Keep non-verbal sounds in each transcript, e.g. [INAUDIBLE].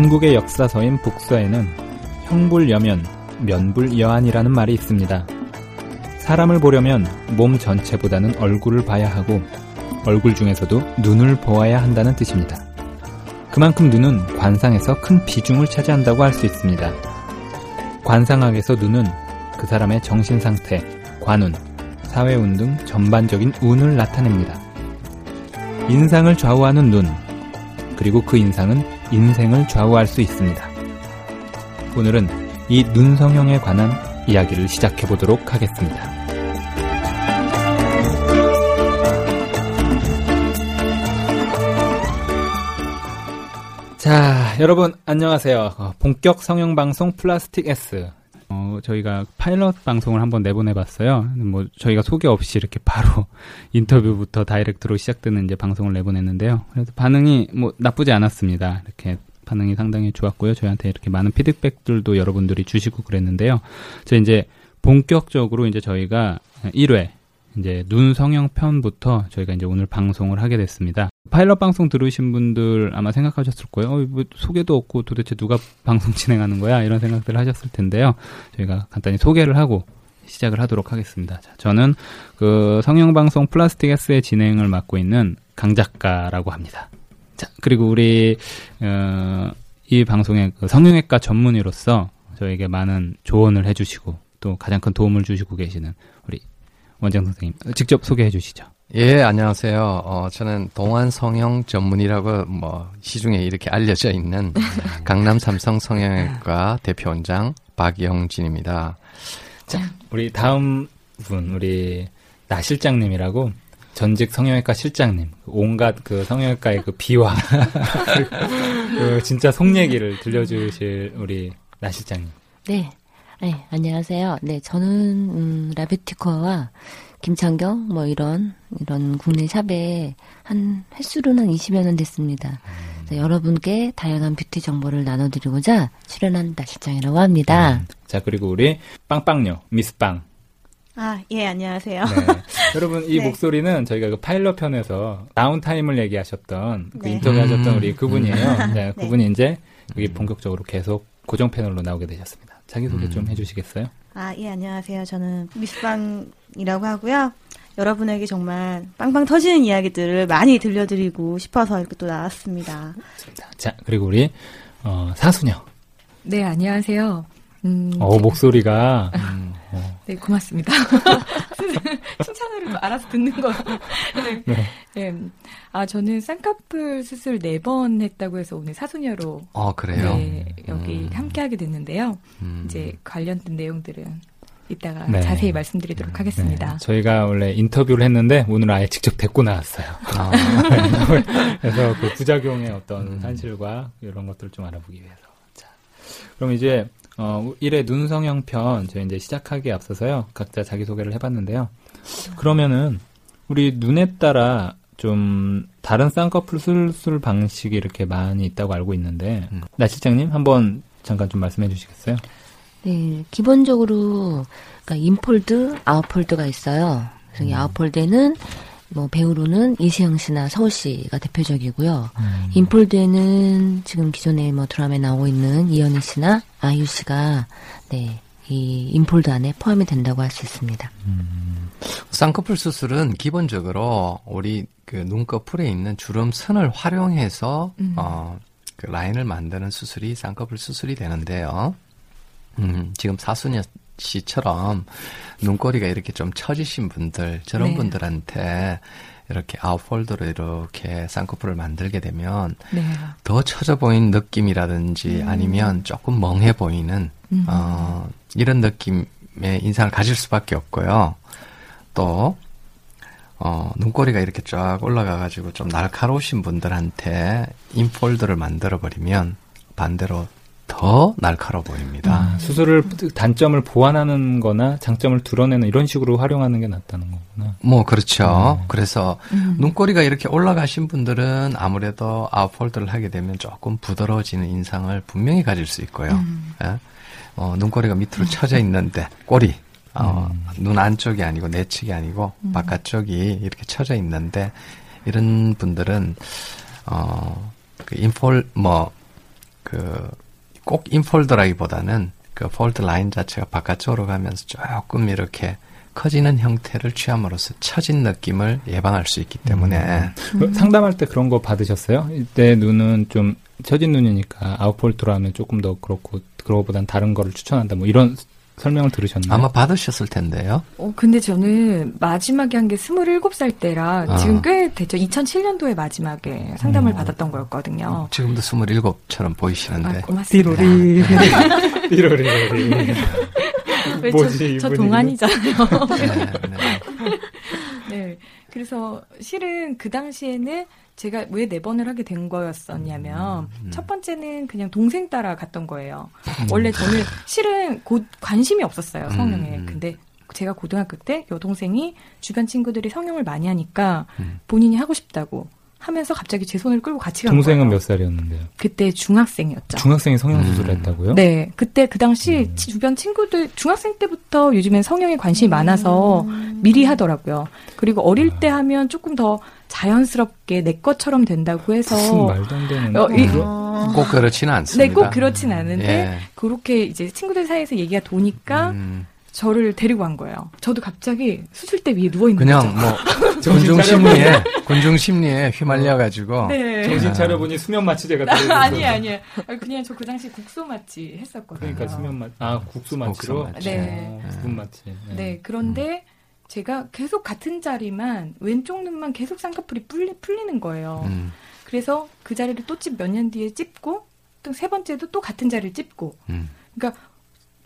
중국의 역사서인 북서에는 형불여면, 면불여한이라는 말이 있습니다. 사람을 보려면 몸 전체보다는 얼굴을 봐야 하고 얼굴 중에서도 눈을 보아야 한다는 뜻입니다. 그만큼 눈은 관상에서 큰 비중을 차지한다고 할 수 있습니다. 관상학에서 눈은 그 사람의 정신 상태, 관운, 사회운 등 전반적인 운을 나타냅니다. 인상을 좌우하는 눈, 그리고 그 인상은 인생을 좌우할 수 있습니다. 오늘은 이 눈성형에 관한 이야기를 시작해 보도록 하겠습니다. 자, 여러분 안녕하세요. 어, 본격 성형 방송 플라스틱 S. 어, 저희가 파일럿 방송을 한번 내보내 봤어요. 뭐 저희가 소개 없이 이렇게 바로 [LAUGHS] 인터뷰부터 다이렉트로 시작되는 이제 방송을 내보냈는데요. 그래서 반응이 뭐 나쁘지 않았습니다. 이렇게 반응이 상당히 좋았고요. 저희한테 이렇게 많은 피드백들도 여러분들이 주시고 그랬는데요. 저 이제 본격적으로 이제 저희가 1회 이제 눈 성형 편부터 저희가 이제 오늘 방송을 하게 됐습니다. 파일럿 방송 들으신 분들 아마 생각하셨을 거예요. 어, 뭐 소개도 없고 도대체 누가 방송 [LAUGHS] 진행하는 거야? 이런 생각들을 하셨을 텐데요. 저희가 간단히 소개를 하고 시작을 하도록 하겠습니다. 자, 저는 그 성형 방송 플라스틱 S의 진행을 맡고 있는 강 작가라고 합니다. 자, 그리고 우리 어, 이 방송의 그 성형외과 전문의로서 저에게 많은 조언을 해주시고 또 가장 큰 도움을 주시고 계시는 원장 선생님 직접 소개해 주시죠. 예, 안녕하세요. 어, 저는 동안 성형 전문이라고 뭐 시중에 이렇게 알려져 있는 강남 삼성 성형외과 대표 원장 박영진입니다. 자, 우리 다음 분 우리 나 실장님이라고 전직 성형외과 실장님 온갖 그 성형외과의 그 비화 [LAUGHS] 그 진짜 속 얘기를 들려주실 우리 나 실장님. 네. 네, 안녕하세요. 네, 저는, 음, 라베티코와 김창경, 뭐 이런, 이런 국내 샵에 한 횟수로는 20여 년 됐습니다. 그래서 여러분께 다양한 뷰티 정보를 나눠드리고자 출연한 나실장이라고 합니다. 음, 자 그리고 우리 빵빵녀 미스빵. 아, 예, 안녕하세요. 네. [LAUGHS] 여러분 이 네. 목소리는 저희가 그 파일럿 편에서 다운타임을 얘기하셨던 그 네. 인터뷰하셨던 음. 우리 그분이에요. 네, [LAUGHS] 네. 그분이 이제 여기 본격적으로 계속 고정 패널로 나오게 되셨습니다. 자기 소개 좀 음. 해주시겠어요? 아, 예, 안녕하세요. 저는 미스빵이라고 하고요. 여러분에게 정말 빵빵 터지는 이야기들을 많이 들려드리고 싶어서 이렇게 또 나왔습니다. 자 그리고 우리 어, 사수녀. 네, 안녕하세요. 음, 어 목소리가 음, 네, 고맙습니다. [LAUGHS] 칭찬을 알아서 듣는 거. 네. 네. 네. 아, 저는 쌍꺼풀 수술 네 번 했다고 해서 오늘 사수녀로 어, 그래요? 네, 여기 음. 함께하게 됐는데요. 음. 이제 관련된 내용들은 이따가 네. 자세히 말씀드리도록 하겠습니다. 네, 저희가 원래 인터뷰를 했는데 오늘 아예 직접 데리고 나왔어요. 아, [LAUGHS] 그래서 그 부작용의 어떤 음. 산실과 이런 것들을 좀 알아보기 위해서. 자, 그럼 이제 어 1회 눈성형 편 저희 이제 시작하기에 앞서서요. 각자 자기 소개를 해봤는데요. 그러면은 우리 눈에 따라 좀 다른 쌍꺼풀 수술 방식이 이렇게 많이 있다고 알고 있는데 음. 나 실장님 한번 잠깐 좀 말씀해 주시겠어요? 네, 기본적으로, 그러니까 인폴드, 아웃폴드가 있어요. 그래서 이 아웃폴드에는 뭐 배우로는 이시영 씨나 서울 씨가 대표적이고요. 인폴드에는 지금 기존에 뭐 드라마에 나오고 있는 이현희 씨나 아이유 씨가 네, 이 인폴드 안에 포함이 된다고 할 수 있습니다. 쌍꺼풀 수술은 기본적으로 우리 그 눈꺼풀에 있는 주름 선을 활용해서 음. 어, 그 라인을 만드는 수술이 쌍꺼풀 수술이 되는데요. 음, 지금 사수녀 씨처럼 눈꼬리가 이렇게 좀 처지신 분들 저런 네. 분들한테 이렇게 아웃폴더로 이렇게 쌍꺼풀을 만들게 되면 네. 더 처져 보이는 느낌이라든지 아니면 조금 멍해 보이는 음. 어, 이런 느낌의 인상을 가질 수밖에 없고요. 또 어, 눈꼬리가 이렇게 쫙 올라가가지고 좀 날카로우신 분들한테 인폴더를 만들어 버리면 반대로 더 날카로워 보입니다. 아, 수술을 단점을 보완하는 거나 장점을 드러내는 이런 식으로 활용하는 게 낫다는 거구나. 뭐 그렇죠. 네. 그래서 눈꼬리가 이렇게 올라가신 분들은 아무래도 아웃폴더를 하게 되면 조금 부드러워지는 인상을 분명히 가질 수 있고요. 예? 어, 눈꼬리가 밑으로 쳐져 있는데 꼬리 어, 눈 안쪽이 아니고 내측이 아니고 바깥쪽이 이렇게 쳐져 있는데 이런 분들은 어, 그 in-fold 뭐 그 꼭 in-fold라기보다는 그 fold 라인 자체가 바깥쪽으로 가면서 조금 이렇게 커지는 형태를 취함으로써 처진 느낌을 예방할 수 있기 때문에 그 상담할 때 그런 거 받으셨어요? 이때 눈은 좀 처진 눈이니까 out-fold로 하면 조금 더 그렇고 그거보단 다른 거를 추천한다. 뭐 이런 설명을 들으셨나요? 아마 받으셨을 텐데요. 어, 근데 저는 마지막에 한 게 27살 때라 아. 지금 꽤 됐죠. 2007년도에 마지막에 상담을 음. 받았던 거였거든요. 지금도 27처럼 보이시는데 아, 고맙습니다. 띠로리. [LAUGHS] 띠로리. 왜 뭐지, 저, 저? 동안이잖아요. 네, 네. 네. 그래서 실은 그 당시에는 제가 왜 네 번을 하게 된 거였었냐면 음. 첫 번째는 그냥 동생 따라 갔던 거예요. 원래 저는 실은 곧 관심이 없었어요 성형에. 음. 근데 제가 고등학교 때 여동생이 주변 친구들이 성형을 많이 하니까 음. 본인이 하고 싶다고 하면서 갑자기 제 손을 끌고 같이 간 동생은 거예요. 몇 살이었는데요? 그때 중학생이었죠. 중학생이 성형 수술을 음. 했다고요? 네, 그때 그 당시 음. 치- 주변 친구들 중학생 때부터 요즘엔 성형에 관심이 많아서 미리 하더라고요. 그리고 어릴 때 하면 조금 더 자연스럽게 내 것처럼 된다고 해서 무슨 말도 안 되는. 어, 이- 그런- 꼭 그렇지는 않습니다. 네, 꼭 그렇진 않은데 예. 그렇게 이제 친구들 사이에서 얘기가 도니까 음, 저를 데리고 간 거예요. 저도 갑자기 수술대 위에 누워 있는 그냥 거죠. 뭐 [LAUGHS] 군중 심리에 군중 심리에 휘말려 가지고 네. 정신 차려 보니 수면 마취제가. [LAUGHS] 아니 아니에요. 그냥 저 그 당시 국소 마취 했었거든요. 그러니까 수면 마, 아 국수 마취로. 국수 마취. 네. 어, 국분 마취. 네. 네, 그런데 제가 계속 같은 자리만 왼쪽 눈만 계속 쌍꺼풀이 풀리, 풀리는 거예요. 음, 그래서 그 자리를 또찝몇년 뒤에 찝고 또 세 번째도 또 같은 자리를 찝고 음. 그러니까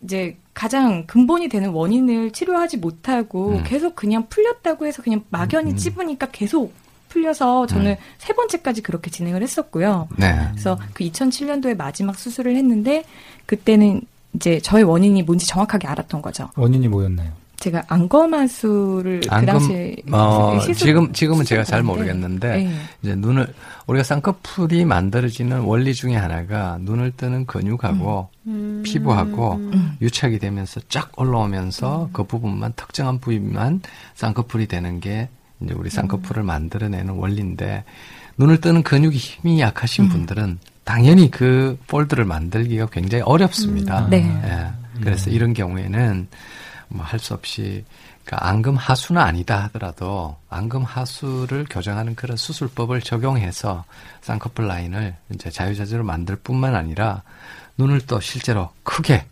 이제 가장 근본이 되는 원인을 치료하지 못하고 음. 계속 그냥 풀렸다고 해서 그냥 막연히 음. 찝으니까 계속 풀려서 저는 음. 세 번째까지 그렇게 진행을 했었고요. 네. 그래서 그 2007년도에 마지막 수술을 했는데 그때는 이제 저의 원인이 뭔지 정확하게 알았던 거죠. 원인이 뭐였나요? 제가 안검하수를 그 안검, 당시에 어, 시술- 지금 지금은 제가 잘 모르겠는데 네. 이제 눈을 우리가 쌍꺼풀이 만들어지는 원리 중에 하나가 눈을 뜨는 근육하고 음. 피부하고 음. 유착이 되면서 쫙 올라오면서 그 부분만 특정한 부위만 쌍꺼풀이 되는 게 이제 우리 쌍꺼풀을 만들어내는 원리인데 눈을 뜨는 근육이 힘이 약하신 음. 분들은 당연히 그 폴드를 만들기가 굉장히 어렵습니다. 음. 네. 예. 그래서 이런 경우에는 뭐 할 수 없이 그러니까 앙금 하수는 아니다 하더라도 앙금 하수를 교정하는 그런 수술법을 적용해서 쌍꺼풀 라인을 이제 자유자재로 만들 뿐만 아니라 눈을 또 실제로 크게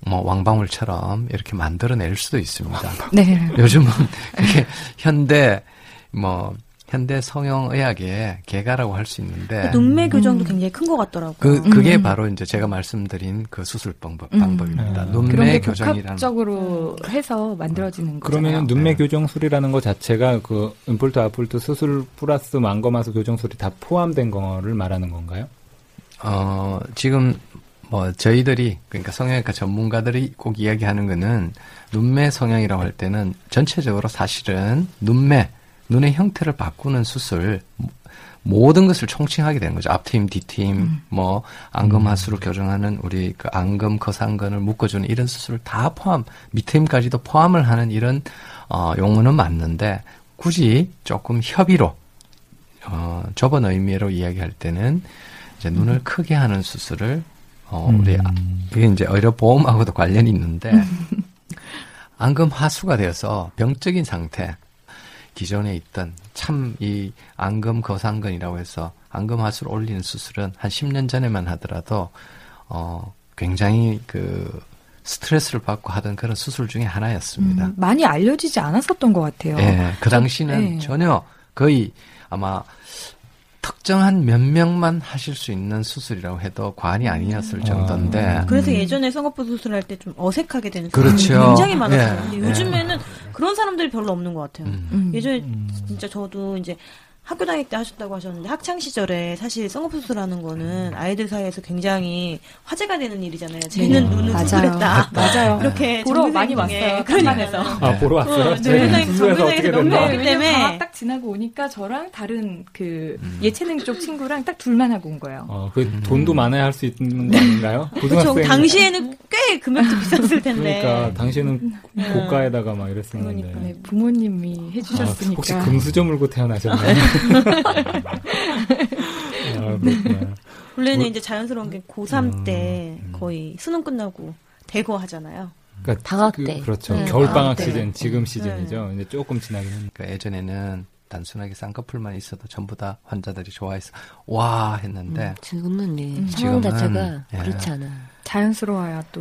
뭐 왕방울처럼 이렇게 만들어낼 수도 있습니다. 네. 요즘은 그게 현대 뭐 현대 성형의학의 개가라고 할 수 있는데 눈매 교정도 음. 굉장히 큰 것 같더라고요. 그 그게 음. 바로 이제 제가 말씀드린 그 수술 방법 음. 방법입니다. 음. 눈매 게 교정이라는 복합적으로 해서 만들어지는 거잖아요. 그러면 눈매 네. 교정술이라는 것 자체가 그 음폴트 아폴트 수술 플러스 망검하수 교정술이 다 포함된 거를 말하는 건가요? 어, 지금 뭐 저희들이 그러니까 성형외과 전문가들이 꼭 이야기하는 거는 눈매 성형이라고 할 때는 전체적으로 사실은 눈매 눈의 형태를 바꾸는 수술 모- 모든 것을 총칭하게 되는 거죠. 앞트임, 뒤트임, 뭐 안검하수를 교정하는 우리 그 안검 거상근을 묶어주는 이런 수술을 다 포함, 밑트임까지도 포함을 하는 이런 어, 용어는 맞는데 굳이 조금 협의로 어, 좁은 의미로 이야기할 때는 이제 눈을 크게 하는 수술을 어, 우리 아- 그게 이제 의료 보험하고도 관련이 있는데 [LAUGHS] 안검 하수가 되어서 병적인 상태 기존에 있던 참이 안검 거상근이라고 해서 안검하수를 올리는 수술은 한 10년 전에만 하더라도 어 굉장히 그 스트레스를 받고 하던 그런 수술 중에 하나였습니다. 음, 많이 알려지지 않았었던 것 같아요. 예, 그 당시는 예. 전혀 거의 아마 특정한 몇 명만 하실 수 있는 수술이라고 해도 과언이 아니었을 정도인데 그래서 예전에 쌍꺼풀 수술할 때 좀 어색하게 되는 그렇죠. 굉장히 많았어요. 예, 근데 예. 요즘에는 그런 사람들이 별로 없는 것 같아요. 음. 음. 예전에 진짜 저도 이제 학교 다닐 때 하셨다고 하셨는데 학창 시절에 사실 쌍꺼풀 수술하는 거는 아이들 사이에서 굉장히 화제가 되는 일이잖아요. 쟤는 눈을 맞아요. 수술했다. [LAUGHS] 맞아요. 이렇게 [LAUGHS] 보러 많이 왔어요. 그러니까요. 간만에서. 아, 보러 왔어요? 어, 저희 정규생 수술에서 어떻게 정규생에서 됐나? 넘겨오기 왜냐면 때문에 방학 딱 지나고 오니까 저랑 다른 그 예체능 쪽 친구랑 딱 둘만 하고 온 거예요. 어, 그 돈도 많아야 할 수 있는 거 아닌가요? [LAUGHS] 그렇죠. 고등학생 당시에는 꽤 금액도 비쌌을 텐데. 그러니까 당시에는 고가에다가 막 이랬었는데. 그러니까 네, 부모님이 아, 해주셨으니까. 혹시 금수저 물고 태어나셨나요? 아, 그렇구나. 원래는 뭐- 이제 자연스러운 게 고3 때 음. 거의 수능 끝나고 대거 하잖아요. 그러니까 방학 그, 때. 그 렇죠. 네, 겨울 방학 방학 때. 시즌, 지금 네. 시즌이죠. 이제 조금 지나긴 했는데. 그러니까 예전에는 단순하게 쌍꺼풀만 있어도 전부 다 환자들이 좋아해서 와 했는데 지금은 네, 음. 상황 지금은, 자체가 예. 그렇지 않아. 자연스러워야 또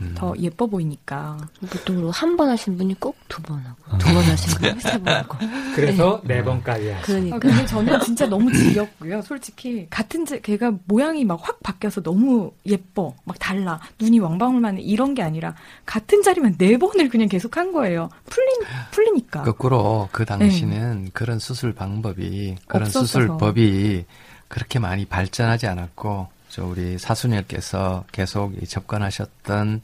음. 더 예뻐 보이니까. 보통 한 번 하신 분이 꼭 두 번 하고, 두 번 하신 분이 세 번 하고. 그래서 네 번까지 하시. 그러니까. 아, 근데 저는 진짜 너무 지겹고요. 솔직히 같은 제 걔가 모양이 막 확 바뀌어서 너무 예뻐, 막 달라, 눈이 왕방울만 이런 게 아니라 같은 자리만 네 번을 그냥 계속 한 거예요. 풀린 풀리니까. 거꾸로 그 당시는 그런 수술 방법이 그런 없었어서. 수술법이 그렇게 많이 발전하지 않았고 저 우리 사수녀께서 계속 이 접근하셨던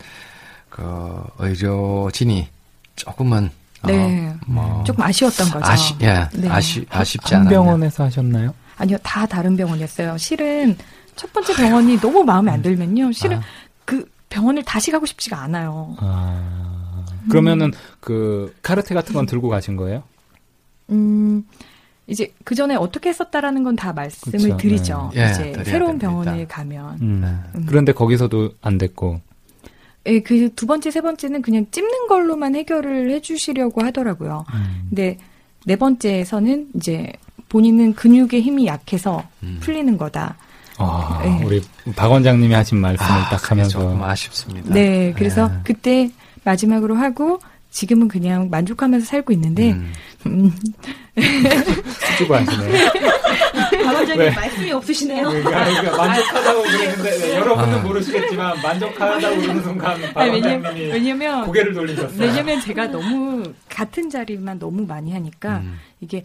그 의료진이 조금은 네. 어, 뭐 조금 아쉬웠던 거죠. 아시 예 네. 아시 아쉽지 한 않아요. 병원에서 하셨나요? 아니요, 다 다른 병원이었어요. 실은 첫 번째 병원이 너무 마음에 안 들면요. 실은 아. 그 병원을 다시 가고 싶지가 않아요. 아, 그러면은 그 카르테 같은 건 들고 가신 거예요? 음, 이제 그 전에 어떻게 했었다라는 건 다 말씀을 그쵸, 드리죠. 네. 예, 이제 드려야 새로운 됩니다. 병원에 가면. 음. 음. 그런데 거기서도 안 됐고. 예, 그 두 번째, 세 번째는 그냥 찝는 걸로만 해결을 해주시려고 하더라고요. 음. 근데 네 번째에서는 이제 본인은 근육의 힘이 약해서 음. 풀리는 거다. 아, 네. 우리 박 원장님이 하신 말씀을 아, 딱 하면서 조금 아쉽습니다. 네, 그래서 예. 그때 마지막으로 하고 지금은 그냥 만족하면서 살고 있는데 음. 음, 수줍어 하시네요. [LAUGHS] 박원장님 네. 말씀이 없으시네요. 그러니까, 그러니까 만족하다고 그랬는데 네, 여러분은 아. 모르시겠지만 만족하다고 그러는 순간 왜냐, 원장님이 왜냐면 고개를 돌리셨어요. 왜냐면 제가 너무 같은 자리만 너무 많이 하니까 음. 이게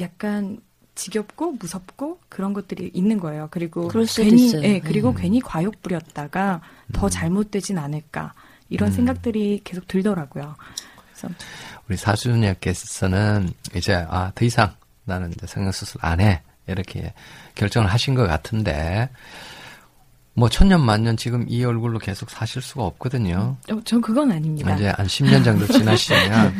약간 지겹고 무섭고 그런 것들이 있는 거예요. 그리고 그럴 수도 괜히 있어요. 예, 그리고 음. 괜히 과욕 부렸다가 더 잘못되진 않을까 이런 음. 생각들이 계속 들더라고요. 그래서 우리 사수녀께서는 이제 아 더 이상 나는 이제 성형수술 안 해 이렇게 결정을 하신 것 같은데 뭐 천년 만년 지금 이 얼굴로 계속 사실 수가 없거든요. 어, 전 그건 아닙니다. 이제 한 10년 정도 [LAUGHS] 지나시면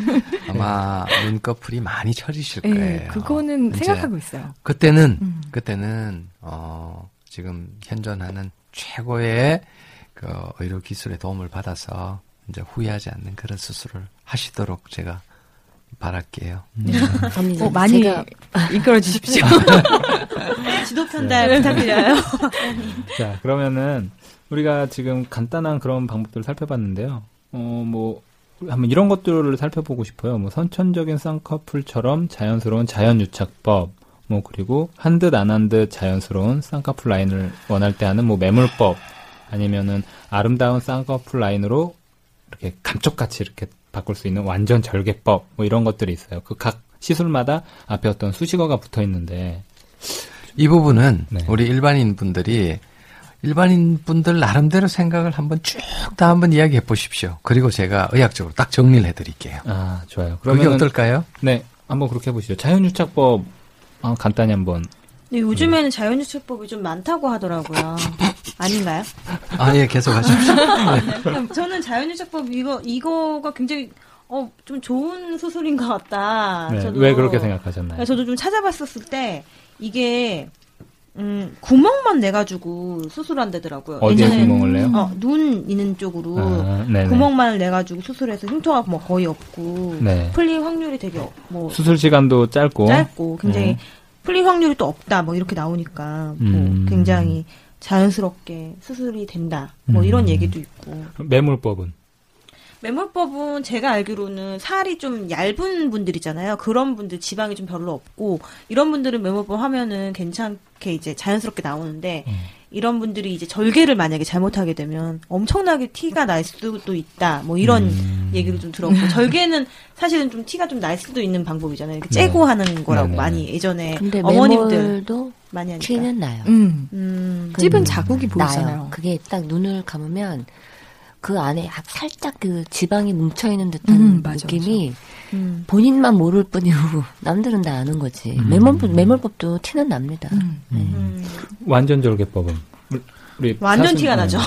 아마 눈꺼풀이 많이 처지실 예, 거예요. 그거는 이제 생각하고 있어요. 그때는 음. 그때는 어 지금 현존하는 최고의 그 의료 기술의 도움을 받아서 이제 후회하지 않는 그런 수술을 하시도록 제가 바랄게요. 갑니다. 어, 많이 제가 [LAUGHS] 이끌어 주십시오. [LAUGHS] 지도 편달 부탁드려요. [LAUGHS] 자, 그러면은 우리가 지금 간단한 그런 방법들을 살펴봤는데요. 어, 뭐 한번 이런 것들을 살펴보고 싶어요. 뭐 선천적인 쌍꺼풀처럼 자연스러운 자연 유착법, 뭐 그리고 한 듯 안 한 듯 자연스러운 쌍꺼풀 라인을 원할 때 하는 뭐 매물법, 아니면은 아름다운 쌍꺼풀 라인으로 이렇게 감쪽같이 이렇게 바꿀 수 있는 완전 절개법, 뭐 이런 것들이 있어요. 그 각 시술마다 앞에 어떤 수식어가 붙어 있는데, 이 부분은 네. 우리 일반인 분들이 일반인 분들 나름대로 생각을 한번 쭉 다 한번 이야기해 보십시오. 그리고 제가 의학적으로 딱 정리를 해드릴게요. 아 좋아요. 그게 그러면 어떨까요? 네, 한번 그렇게 해보시죠. 자연유착법 아, 간단히 한번. 근데 요즘에는 자연유착법이 좀 많다고 하더라고요. [LAUGHS] 아닌가요? 아, 예, 계속 하십시오. [LAUGHS] 저는 자연유착법 이거 이거가 굉장히 어 좀 좋은 수술인 것 같다. 네, 저도 왜 그렇게 생각하셨나요? 네, 저도 좀 찾아봤었을 때 이게 음, 구멍만 내 가지고 수술한다더라고요. 어디에 예전에 구멍을 내요? 어, 눈 있는 쪽으로 아, 네네. 구멍만을 내 가지고 수술해서 흉터가 뭐 거의 없고 네. 풀릴 확률이 되게 뭐 수술 시간도 짧고. 짧고 굉장히 네. 풀릴 확률이 또 없다 뭐 이렇게 나오니까 뭐 음. 굉장히 자연스럽게 수술이 된다 뭐 이런 음. 얘기도 있고 매몰법은 매몰법은 제가 알기로는 살이 좀 얇은 분들이잖아요. 그런 분들 지방이 좀 별로 없고 이런 분들은 매몰법 하면은 괜찮게 이제 자연스럽게 나오는데 음. 이런 분들이 이제 절개를 만약에 잘못하게 되면 엄청나게 티가 날 수도 있다. 뭐 이런 음. 얘기를 좀 들었고 절개는 사실은 좀 티가 좀 날 수도 있는 방법이잖아요. 이렇게 째고 네. 하는 거라고 네네. 많이 예전에 근데 어머님들 매몰도 많이 하니까. 티는 나요. 음. 음. 찝은 음, 자국이 보이잖아요. 나요. 그게 딱 눈을 감으면 그 안에 약- 살짝 그 지방이 뭉쳐 있는 듯한 음, 맞아, 느낌이 음. 본인만 모를 뿐이고 [LAUGHS] 남들은 다 아는 거지. 음. 매몰법 매몰법도 티는 납니다. 음. 네. 음. 완전 절개법은 우리- 완전 티가 나죠.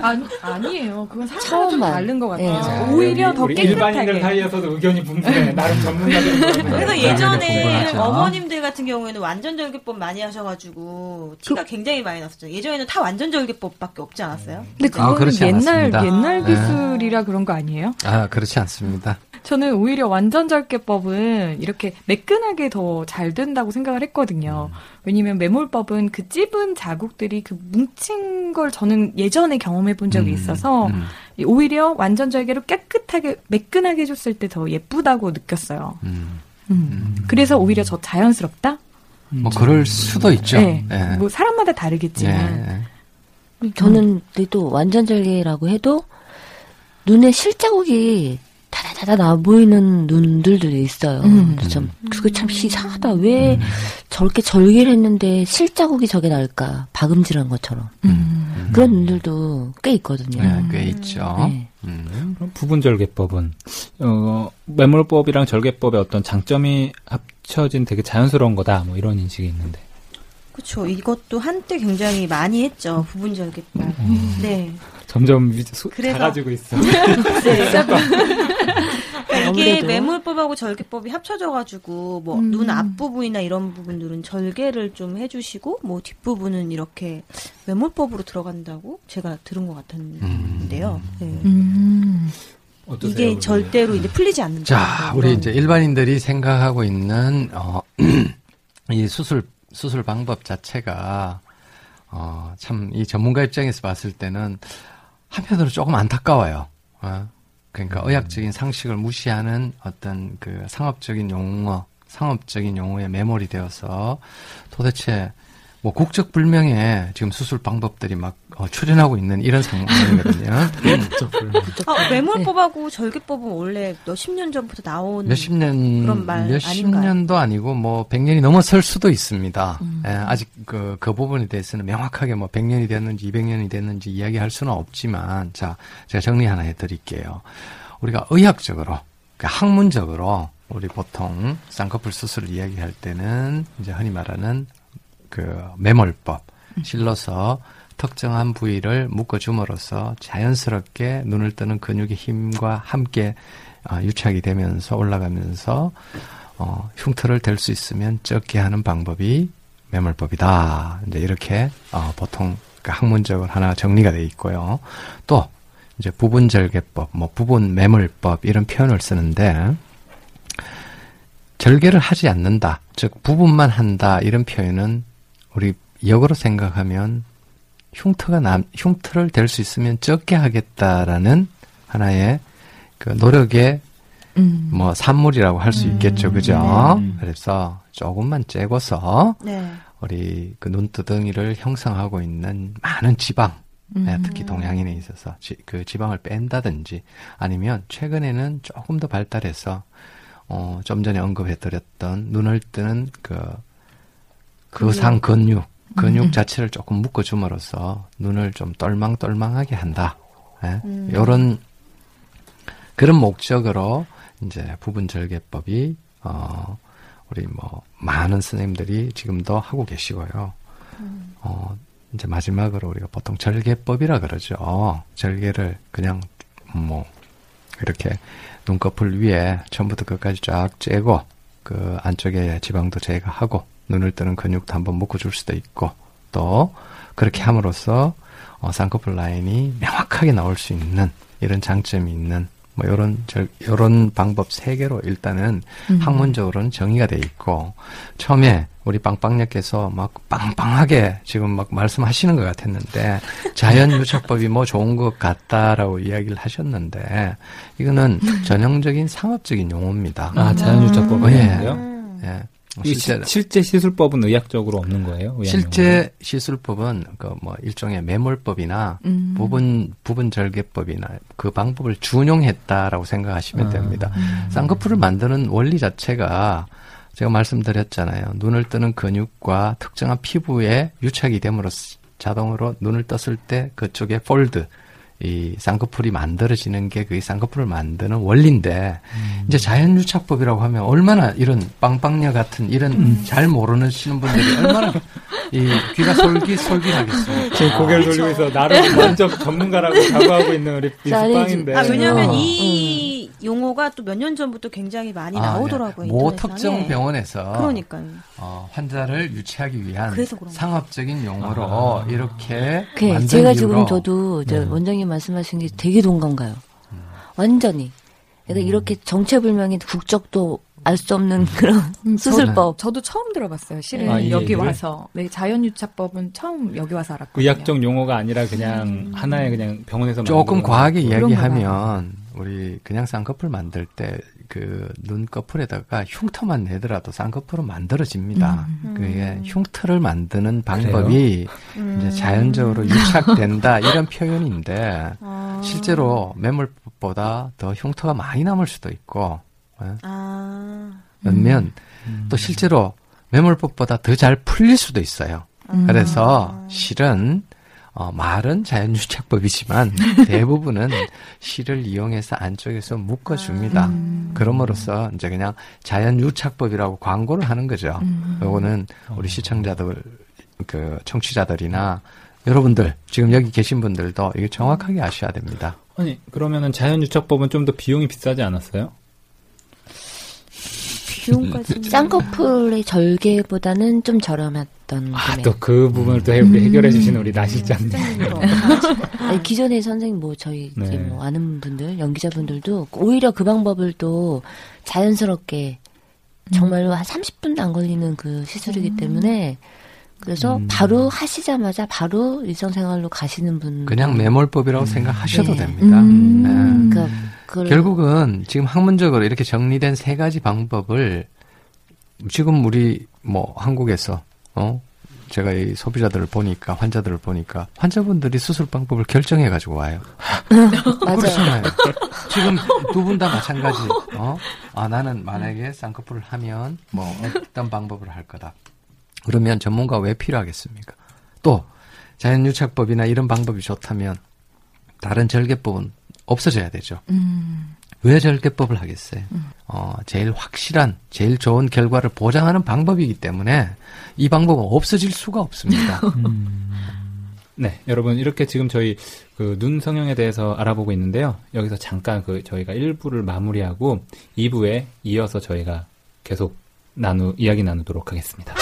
아니, 아니에요. 그건 사람마다 좀. 다른 것 같아요. 네. 오히려 더 우리 일반인들 깨끗하게. 사이에서도 의견이 분분해. 나름 전문가들. [LAUGHS] 그래서 예전에 궁금하죠. 어머님들 같은 경우에는 완전 절개법 많이 하셔가지고 티가 굉장히 많이 났었죠. 예전에는 다 완전 절개법밖에 없지 않았어요? 근데 아, 그거는 그렇지 옛날. 옛날 네. 기술이라 그런 거 아니에요? 아, 그렇지 않습니다. 저는 오히려 완전 절개법은 이렇게 매끈하게 더 잘 된다고 생각을 했거든요. 왜냐면 매몰법은 그 찝은 자국들이 그 뭉친 걸 저는 예전에 경험해 본 적이 음, 있어서 음, 오히려 완전 절개로 깨끗하게 매끈하게 해줬을 때 더 예쁘다고 느꼈어요. 음. 음. 그래서 오히려 더 자연스럽다? 뭐 그럴 수도 있죠. 네. 예. 뭐 사람마다 다르겠지만. 예. 저는 또 완전 절개라고 해도 눈에 실자국이 다다다다 나 보이는 눈들도 있어요. 음. 참 그게 참 이상하다. 왜 저렇게 절개를 했는데 실자국이 저게 날까? 박음질한 것처럼. 음. 그런 눈들도 꽤 있거든요. 예, 꽤 있죠. 네. 음. 그럼 부분 절개법은 어, 매몰법이랑 절개법의 어떤 장점이 합쳐진 되게 자연스러운 거다. 뭐 이런 인식이 있는데. 그렇죠. 이것도 한때 굉장히 많이 했죠. 부분 절개법. 네. 점점 위- 소, 그래서- 작아지고 있어. [LAUGHS] [LAUGHS] 그러니까 이게 아무래도. 매몰법하고 절개법이 합쳐져가지고 뭐 음. 눈 앞부분이나 이런 부분들은 절개를 좀 해주시고 뭐 뒷부분은 이렇게 매몰법으로 들어간다고 제가 들은 것 같았는데요. 네. 음. 어떠세요? 이게 절대로 이제 풀리지 않는다. 자, 뭐 우리. 이제 일반인들이 생각하고 있는 어, [CLEARS THROAT] 이 수술 수술 방법 자체가 어, 참 이 전문가 입장에서 봤을 때는 한편으로 조금 안타까워요. 어? 그러니까 의학적인 상식을 무시하는 어떤 그 상업적인 용어, 상업적인 용어에 매몰이 되어서 도대체 뭐 국적 불명의 지금 수술 방법들이 막 어, 출현하고 있는 이런 상황이거든요. [LAUGHS] 아, 매몰법하고 절개법은 원래 몇십 년 전부터 나온 몇십 년, 그런 말 몇십 아닌가요? 년도 아니고 뭐 백 년이 넘어설 수도 있습니다. 음. 예, 아직 그, 그 부분에 대해서는 명확하게 뭐 백 년이 됐는지 이백 년이 됐는지 이야기할 수는 없지만 자, 제가 정리 하나 해드릴게요. 우리가 의학적으로, 그 학문적으로 우리 보통 쌍꺼풀 수술을 이야기할 때는 이제 흔히 말하는 그 매몰법, 실러서 특정한 부위를 묶어줌으로써 자연스럽게 눈을 뜨는 근육의 힘과 함께 아, 유착이 되면서 올라가면서 어, 흉터를 댈 수 있으면 적게 하는 방법이 매몰법이다. 이제 이렇게 어, 보통 그 학문적으로 하나 정리가 돼 있고요. 또 이제 부분 절개법, 뭐 부분 매몰법 이런 표현을 쓰는데 절개를 하지 않는다. 즉 부분만 한다. 이런 표현은 우리 역으로 생각하면 흉터가 남 흉터를 댈 수 있으면 적게 하겠다라는 하나의 그 노력의 음. 뭐 산물이라고 할수 음, 있겠죠, 그죠? 네. 그래서 조금만 째고서 네. 우리 그 눈두덩이를 형성하고 있는 많은 지방, 음. 네, 특히 동양인에 있어서 지, 그 지방을 뺀다든지 아니면 최근에는 조금 더 발달해서 어, 좀 전에 언급해드렸던 눈을 뜨는 그 그 상 근육, 근육 음. 자체를 조금 묶어줌으로써 눈을 좀 똘망똘망하게 한다. 예? 음. 요런 그런 목적으로 이제 부분 절개법이 어 우리 뭐 많은 선생님들이 지금도 하고 계시고요. 어 이제 마지막으로 우리가 보통 절개법이라 그러죠. 절개를 그냥 뭐 이렇게 눈꺼풀 위에 처음부터 끝까지 쫙 째고 그 안쪽에 지방도 제거하고 눈을 뜨는 근육도 한번 묶어줄 수도 있고 또 그렇게 함으로써 어, 쌍꺼풀 라인이 명확하게 나올 수 있는 이런 장점이 있는 뭐 요런 절 요런 방법 세 개로 일단은 음. 학문적으로는 정의가 돼 있고 처음에 우리 빵빵님께서 막 빵빵하게 지금 막 말씀하시는 것 같았는데 [LAUGHS] 자연 유착법이 뭐 좋은 것 같다라고 이야기를 하셨는데 이거는 전형적인 상업적인 용어입니다. 아, 자연 유착법은 예. 아니고요? 예. 이 시- 실제 시술법은 의학적으로 없는 거예요? 실제 시술법은 그 뭐 일종의 매몰법이나 음. 부분 부분 절개법이나 그 방법을 준용했다라고 생각하시면 아. 됩니다. 쌍꺼풀을 만드는 원리 자체가 제가 말씀드렸잖아요. 눈을 뜨는 근육과 특정한 피부에 유착이 됨으로써 자동으로 눈을 떴을 때 그쪽에 폴드 이 쌍꺼풀이 만들어지는 게 그 쌍꺼풀을 만드는 원리인데 이제 자연유착법이라고 하면 얼마나 이런 빵빵녀 같은 이런 잘 모르시는 분들이 얼마나 이 귀가 솔깃솔깃하겠습니까? [LAUGHS] 지금 고개를 돌리고 있어. 나를 완전 전문가라고 자부하고 있는 우리 비스빵인데. 아, 왜냐면 어. 이 용어가 또 몇 년 전부터 굉장히 많이 아, 나오더라고요. 네. 모. 특정 병원에서 그러니까요. 어, 환자를 유치하기 위한 상업적인 용어로 아. 이렇게 그 만든 제가 이유로 지금 저도 저 네. 원장님 말씀하신 게 되게 동감 가요. 완전히. 그러니까 이렇게 정체불명인 국적도 알 수 없는 그런 [LAUGHS] 수술법. 저도 처음 들어봤어요. 실은 아, 이 여기 얘기를? 와서. 네, 자연유착법은 처음 여기 와서 알았거든요. 의학적 용어가 아니라 그냥 하나의 그냥 병원에서 조금 과하게 이야기하면 우리 그냥 쌍꺼풀 만들 때 그 눈꺼풀에다가 흉터만 내더라도 쌍꺼풀은 만들어집니다. 음. 그게 흉터를 만드는 방법이 이제 자연적으로 [LAUGHS] 유착된다 이런 표현인데 아. 실제로 매몰법보다 더 흉터가 많이 남을 수도 있고 예? 아. 반면 또 실제로 매몰법보다 더 잘 풀릴 수도 있어요. 음. 그래서 실은 어, 말은 자연유착법이지만 [LAUGHS] 대부분은 실을 이용해서 안쪽에서 묶어줍니다. 그럼으로써 이제 그냥 자연유착법이라고 광고를 하는 거죠. 요거는 우리 시청자들, 그 청취자들이나 여러분들 지금 여기 계신 분들도 이게 정확하게 아셔야 됩니다. 아니 그러면은 자연유착법은 좀 더 비용이 비싸지 않았어요? 비용까지. 쌍꺼풀의 절개보다는 좀 저렴 했던 아. 또 그 부분을 또 해, 우리 해결해 주시는 우리 나 실장님. 아니, 기존에 선생님 뭐 저희 네. 뭐 아는 분들 연기자분들도 오히려 그 방법을 또 자연스럽게 정말로 한 30분도 안 걸리는 그 시술이기 때문에 그래서 음. 바로 하시자마자 바로 일상생활로 가시는 분 그냥 매몰법이라고 생각하셔도 네. 됩니다. 음. 네. 그러니까 그걸 결국은 지금 학문적으로 이렇게 정리된 세 가지 방법을 지금 우리 뭐 한국에서 어 제가 이 소비자들을 보니까 환자들을 보니까 환자분들이 수술 방법을 결정해 가지고 와요. [LAUGHS] 그렇잖아요. 지금 두 분 다 마찬가지. 어? 아 나는 만약에 쌍꺼풀을 하면 뭐 어떤 방법을 할 거다. 그러면 전문가 왜 필요하겠습니까? 또 자연유착법이나 이런 방법이 좋다면 다른 절개법은 없어져야 되죠. 음. 왜 절개법을 하겠어요? 어, 제일 확실한, 제일 좋은 결과를 보장하는 방법이기 때문에 이 방법은 없어질 수가 없습니다. [LAUGHS] 네, 여러분 이렇게 지금 저희 그 눈 성형에 대해서 알아보고 있는데요. 여기서 잠깐 그 저희가 1부를 마무리하고 2부에 이어서 저희가 계속 나누 이야기 나누도록 하겠습니다.